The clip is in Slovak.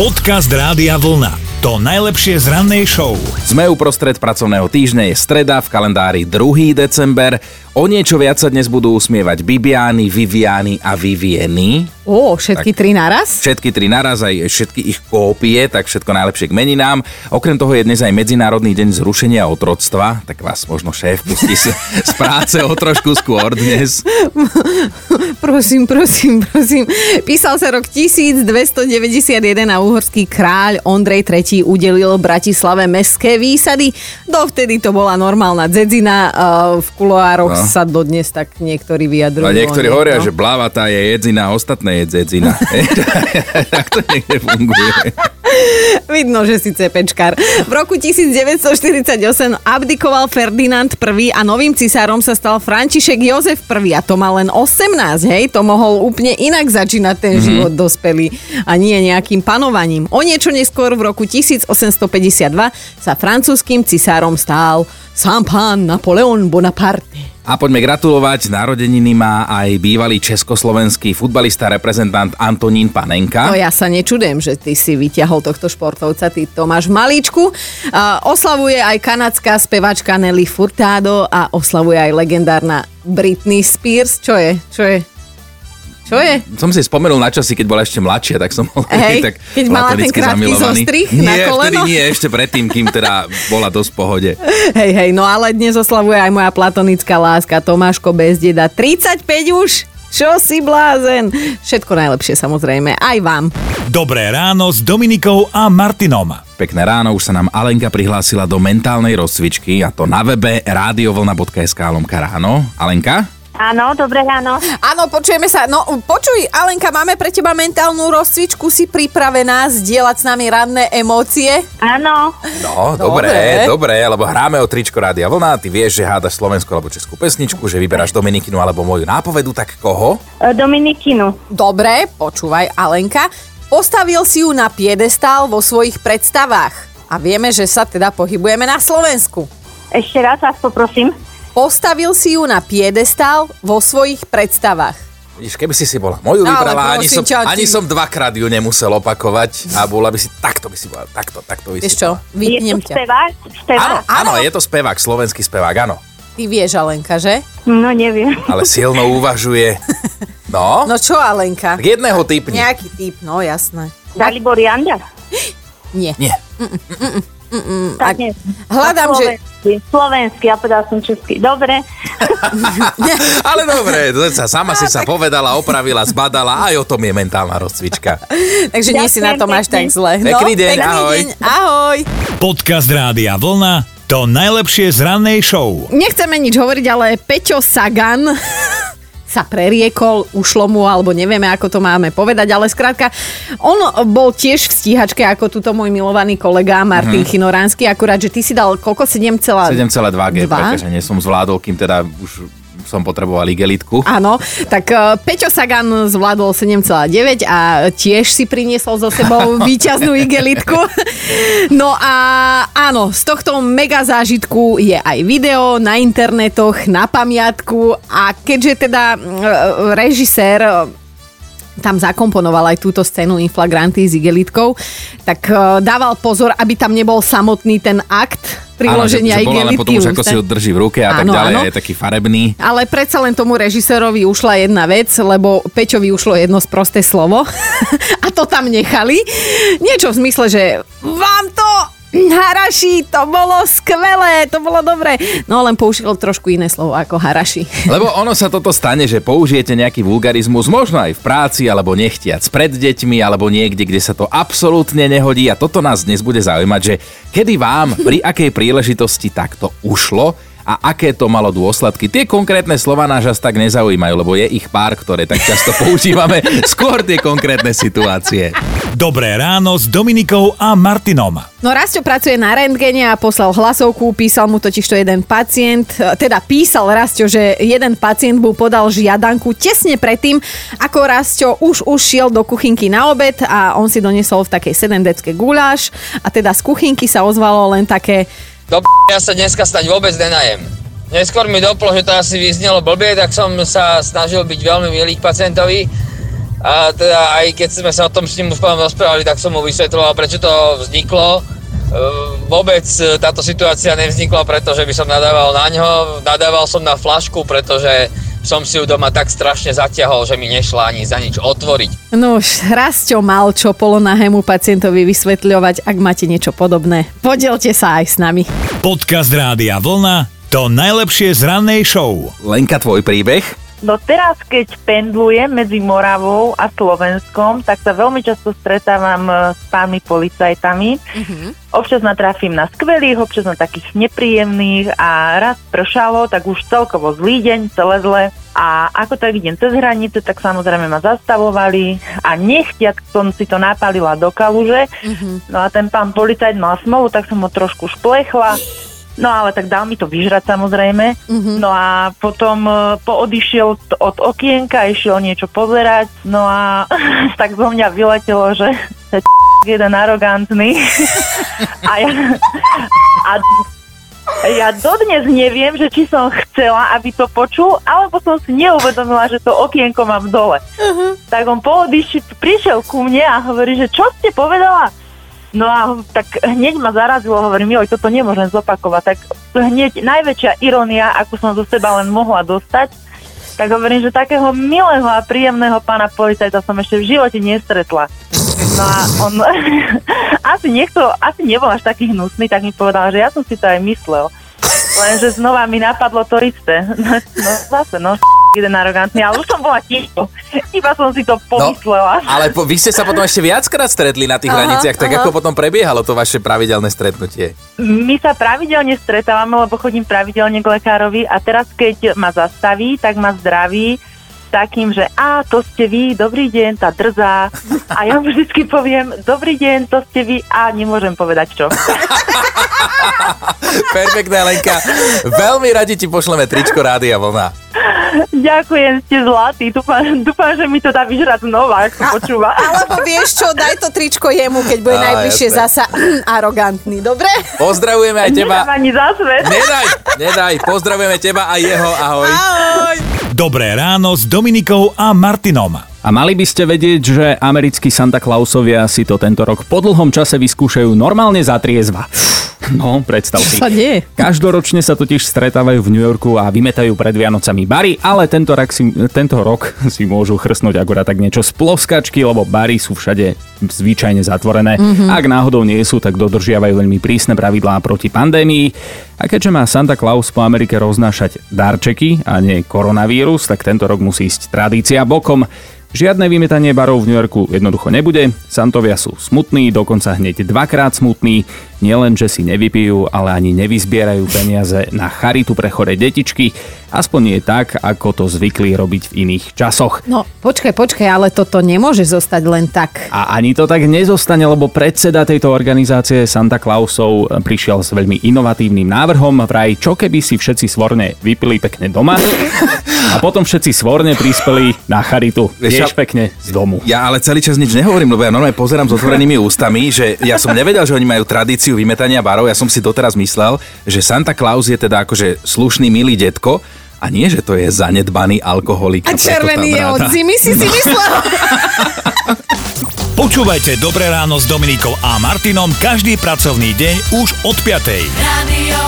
Podcast Rádia Vlna. To najlepšie z rannej show. Sme uprostred pracovného týždňa, je streda, v kalendári 2. december. O niečo viac sa dnes budú usmievať Bibiány, Viviány a Vivieny. Ó, všetky tri naraz? Všetky tri naraz, aj všetky ich kópie, tak všetko najlepšie k meninám. Okrem toho je dnes aj Medzinárodný deň zrušenia otroctva, tak vás možno šéf pustí z, z práce o trošku skôr dnes. prosím, prosím, prosím. Písal sa rok 1291 a uhorský kráľ Ondrej III udelil Bratislave mestské výsady. Dovtedy to bola normálna dzedzina, v kuloároch. Sa dodnes tak niektorí vyjadrujú. A niektorí hovoria, no. že blavatá je jedzina, ostatné je dzedzina. tak to niekde funguje. Vidno, že si cepečkár. V roku 1948 abdikoval Ferdinand I a novým cisárom sa stal František Jozef I a to mal len 18, hej, to mohol úplne inak začínať ten mm-hmm. život dospelý a nie nejakým panovaním. O niečo neskôr v roku 1852 sa francúzským cisárom stál sám pán Napoleon Bonaparte. A poďme gratulovať, narodeniny má aj bývalý československý futbalista, reprezentant Antonín Panenka. No ja sa nečudujem, že ty si vyťahol tohto športovca, ty Tomáš Malíčku. Uh, oslavuje aj kanadská spevačka Nelly Furtado a oslavuje aj legendárna Britney Spears. Čo je? Čo je? Čo je? Som si spomenul na časy, keď bola ešte mladšia, tak som bol Hej, tak keď mala ten krátky zamilovaný. zostrih nie, na koleno? vtedy nie, ešte predtým, kým teda bola dosť v pohode. Hej, hej, no ale dnes oslavuje aj moja platonická láska Tomáško Bezdeda. 35 už? Čo si blázen? Všetko najlepšie samozrejme, aj vám. Dobré ráno s Dominikou a Martinom. Pekné ráno, už sa nám Alenka prihlásila do mentálnej rozcvičky a to na webe radiovlna.sk lomka ráno. Alenka? Áno, dobré ráno. Áno, počujeme sa. No počuj, Alenka, máme pre teba mentálnu rozcvičku. Si pripravená zdieľať s nami ranné emócie? Áno. No, dobre, dobre, lebo hráme o tričko Rádia Vlna. Ty vieš, že hádaš slovenskú alebo českú pesničku, že vyberáš Dominikinu alebo moju nápovedu, tak koho? E, Dominikinu. Dobre, počúvaj, Alenka. Postavil si ju na piedestál vo svojich predstavách. A vieme, že sa teda pohybujeme na Slovensku. Ešte raz vás poprosím. Postavil si ju na piedestál vo svojich predstavách. Vidíš, keby si si bola moju Ale vybrala, ani som, ťa, ani som dvakrát ju nemusel opakovať a bola by si, takto by si bola, takto, takto by Vieš si čo, bola. Je vypnem to ťa. spevák? Spevák? Áno, áno, Áno. je to spevák, slovenský spevák, áno. Ty vieš, Alenka, že? No neviem. Ale silno uvažuje. No, No čo, Alenka? tak jedného typni. Nejaký typ, no jasné. Dalibor Janda? Nie. Nie. Tak nie. Hľadám, že... Slovenský, ja povedala som český. Dobre. Ale dobre, sa, sama si sa povedala, opravila, zbadala, aj o tom je mentálna rozcvička. Takže nie si na tom až tak zle. No, Pekný deň, pekný ahoj. deň, ahoj. Podcast Rádia Vlna. To najlepšie z rannej show. Nechceme nič hovoriť, ale Peťo Sagan sa preriekol, ušlo mu, alebo nevieme, ako to máme povedať, ale skrátka, on bol tiež v stíhačke, ako tuto môj milovaný kolega Martin mm-hmm. Chinoránsky, akurát, že ty si dal koľko? 7, 7,2 G, Dva? pretože nie som zvládol, kým teda už som potreboval igelitku. Áno, tak uh, Peťo Sagan zvládol 7,9 a tiež si priniesol so sebou víťaznú igelitku. No a áno, z tohto mega zážitku je aj video na internetoch, na pamiatku a keďže teda uh, režisér tam zakomponoval aj túto scénu Inflagranty s igelitkou, tak uh, dával pozor, aby tam nebol samotný ten akt priloženia Áno, že, že igelitky. potom už ako si ho drží v ruke a tak Áno, ďalej, áno. je taký farebný. Ale predsa len tomu režisérovi ušla jedna vec, lebo Peťovi ušlo jedno sprosté slovo a to tam nechali. Niečo v zmysle, že vám to haraši, to bolo skvelé, to bolo dobré. No len použil trošku iné slovo ako haraši. Lebo ono sa toto stane, že použijete nejaký vulgarizmus, možno aj v práci, alebo nechtiac pred deťmi, alebo niekde, kde sa to absolútne nehodí. A toto nás dnes bude zaujímať, že kedy vám, pri akej príležitosti takto ušlo a aké to malo dôsledky. Tie konkrétne slova nás až tak nezaujímajú, lebo je ich pár, ktoré tak často používame, skôr tie konkrétne situácie. Dobré ráno s Dominikou a Martinom. No Rastio pracuje na rentgene a poslal hlasovku, písal mu totiž to jeden pacient, e, teda písal Rastio, že jeden pacient mu podal žiadanku tesne predtým, ako Rastio už už šiel do kuchynky na obed a on si donesol v takej sedendecke guláš a teda z kuchynky sa ozvalo len také Do p- ja sa dneska stať vôbec nenajem. Neskôr mi doplo, že to asi vyznelo blbie, tak som sa snažil byť veľmi milý pacientovi A teda aj keď sme sa o tom s ním už rozprávali, tak som mu vysvetloval, prečo to vzniklo. E, Vôbec e, táto situácia nevznikla, pretože by som nadával na ňo. Nadával som na flašku, pretože som si ju doma tak strašne zatiahol, že mi nešla ani za nič otvoriť. No už Rastio mal čo polonahému pacientovi vysvetľovať, ak máte niečo podobné. Podielte sa aj s nami. Podcast Rádia Vlna to najlepšie z rannej show. Lenka, tvoj príbeh? No teraz, keď pendlujem medzi Moravou a Slovenskom, tak sa veľmi často stretávam e, s pánmi policajtami. Občas natrafím na skvelých, občas na takých nepríjemných a raz pršalo, tak už celkovo zlý deň, celé zle. A ako tak idem cez hranice, tak samozrejme ma zastavovali a nechtiac som si to napalila do kaluže. No a ten pán policajt mal smolu, tak som ho trošku šplechla. No ale tak dal mi to vyžrať samozrejme. No a potom e, poodišiel od okienka, išiel niečo pozerať. No a tak zo mňa vyletelo, že jeden arogantný. a ja, a ja dodnes neviem, že či som chcela, aby to počul, alebo som si neuvedomila, že to okienko mám dole. Tak on poodišiel, prišiel ku mne a hovorí, že čo ste povedala? No a tak hneď ma zarazilo, hovorím, joj, toto nemôžem zopakovať. Tak hneď najväčšia irónia, ako som zo seba len mohla dostať, tak hovorím, že takého milého a príjemného pána policajta som ešte v živote nestretla. No a on asi niekto, asi nebol až taký hnusný, tak mi povedal, že ja som si to aj myslel. Lenže znova mi napadlo to isté. No zase, no jeden arogantný, ale už som bola ticho. Iba som si to pomyslela. Ale po, vy ste sa potom ešte viackrát stretli na tých Aha, hraniciach, tak aha. ako potom prebiehalo to vaše pravidelné stretnutie? My sa pravidelne stretávame, lebo chodím pravidelne k lekárovi a teraz, keď ma zastaví, tak ma zdraví takým, že a to ste vy, dobrý deň, tá drzá. A ja mu vždycky poviem, dobrý deň, to ste vy a nemôžem povedať čo. Perfektná Lenka. Veľmi radi ti pošleme tričko Rádia Vlna. Ďakujem, ste zlatí. Dúfam, dúfam, že mi to dá vyžrať znova, ak to počúva. Alebo vieš čo, daj to tričko jemu, keď bude Á, najbližšie jasné. zasa arogantný, dobre? Pozdravujeme aj teba. Nedám ani za svet. Nedaj, nedaj. Pozdravujeme teba aj jeho. Ahoj. Dobré ráno s Dominikou a Martinom. A mali by ste vedieť, že americkí Santa Clausovia si to tento rok po dlhom čase vyskúšajú normálne za triezva. No, predstav si. Čo sa deje? Každoročne sa totiž stretávajú v New Yorku a vymetajú pred Vianocami bary, ale tento, rak si, tento rok si môžu chrsnúť akurát tak niečo z ploskačky, lebo bary sú všade zvyčajne zatvorené. Mm-hmm. Ak náhodou nie sú, tak dodržiavajú veľmi prísne pravidlá proti pandémii. A keďže má Santa Claus po Amerike roznášať darčeky a nie koronavírus, tak tento rok musí ísť tradícia bokom. Žiadne vymetanie barov v New Yorku jednoducho nebude, Santovia sú smutní, dokonca hneď dvakrát smutní, nielen, že si nevypijú, ale ani nevyzbierajú peniaze na charitu pre choré detičky, aspoň nie tak, ako to zvykli robiť v iných časoch. No, počkaj, počkaj, ale toto nemôže zostať len tak. A ani to tak nezostane, lebo predseda tejto organizácie Santa Clausov prišiel s veľmi inovatívnym návrhom, vraj čo keby si všetci svorne vypili pekne doma a potom všetci svorne prispeli na charitu, tiež pekne z domu. Ja ale celý čas nič nehovorím, lebo ja normálne pozerám s otvorenými ústami, že ja som nevedel, že oni majú tradíciu vymetania barov. Ja som si doteraz myslel, že Santa Claus je teda akože slušný, milý detko a nie, že to je zanedbaný alkoholik. A červený je od zimy, si si myslel? Počúvajte Dobré ráno s Dominikou a Martinom každý pracovný deň už od 5. Radio.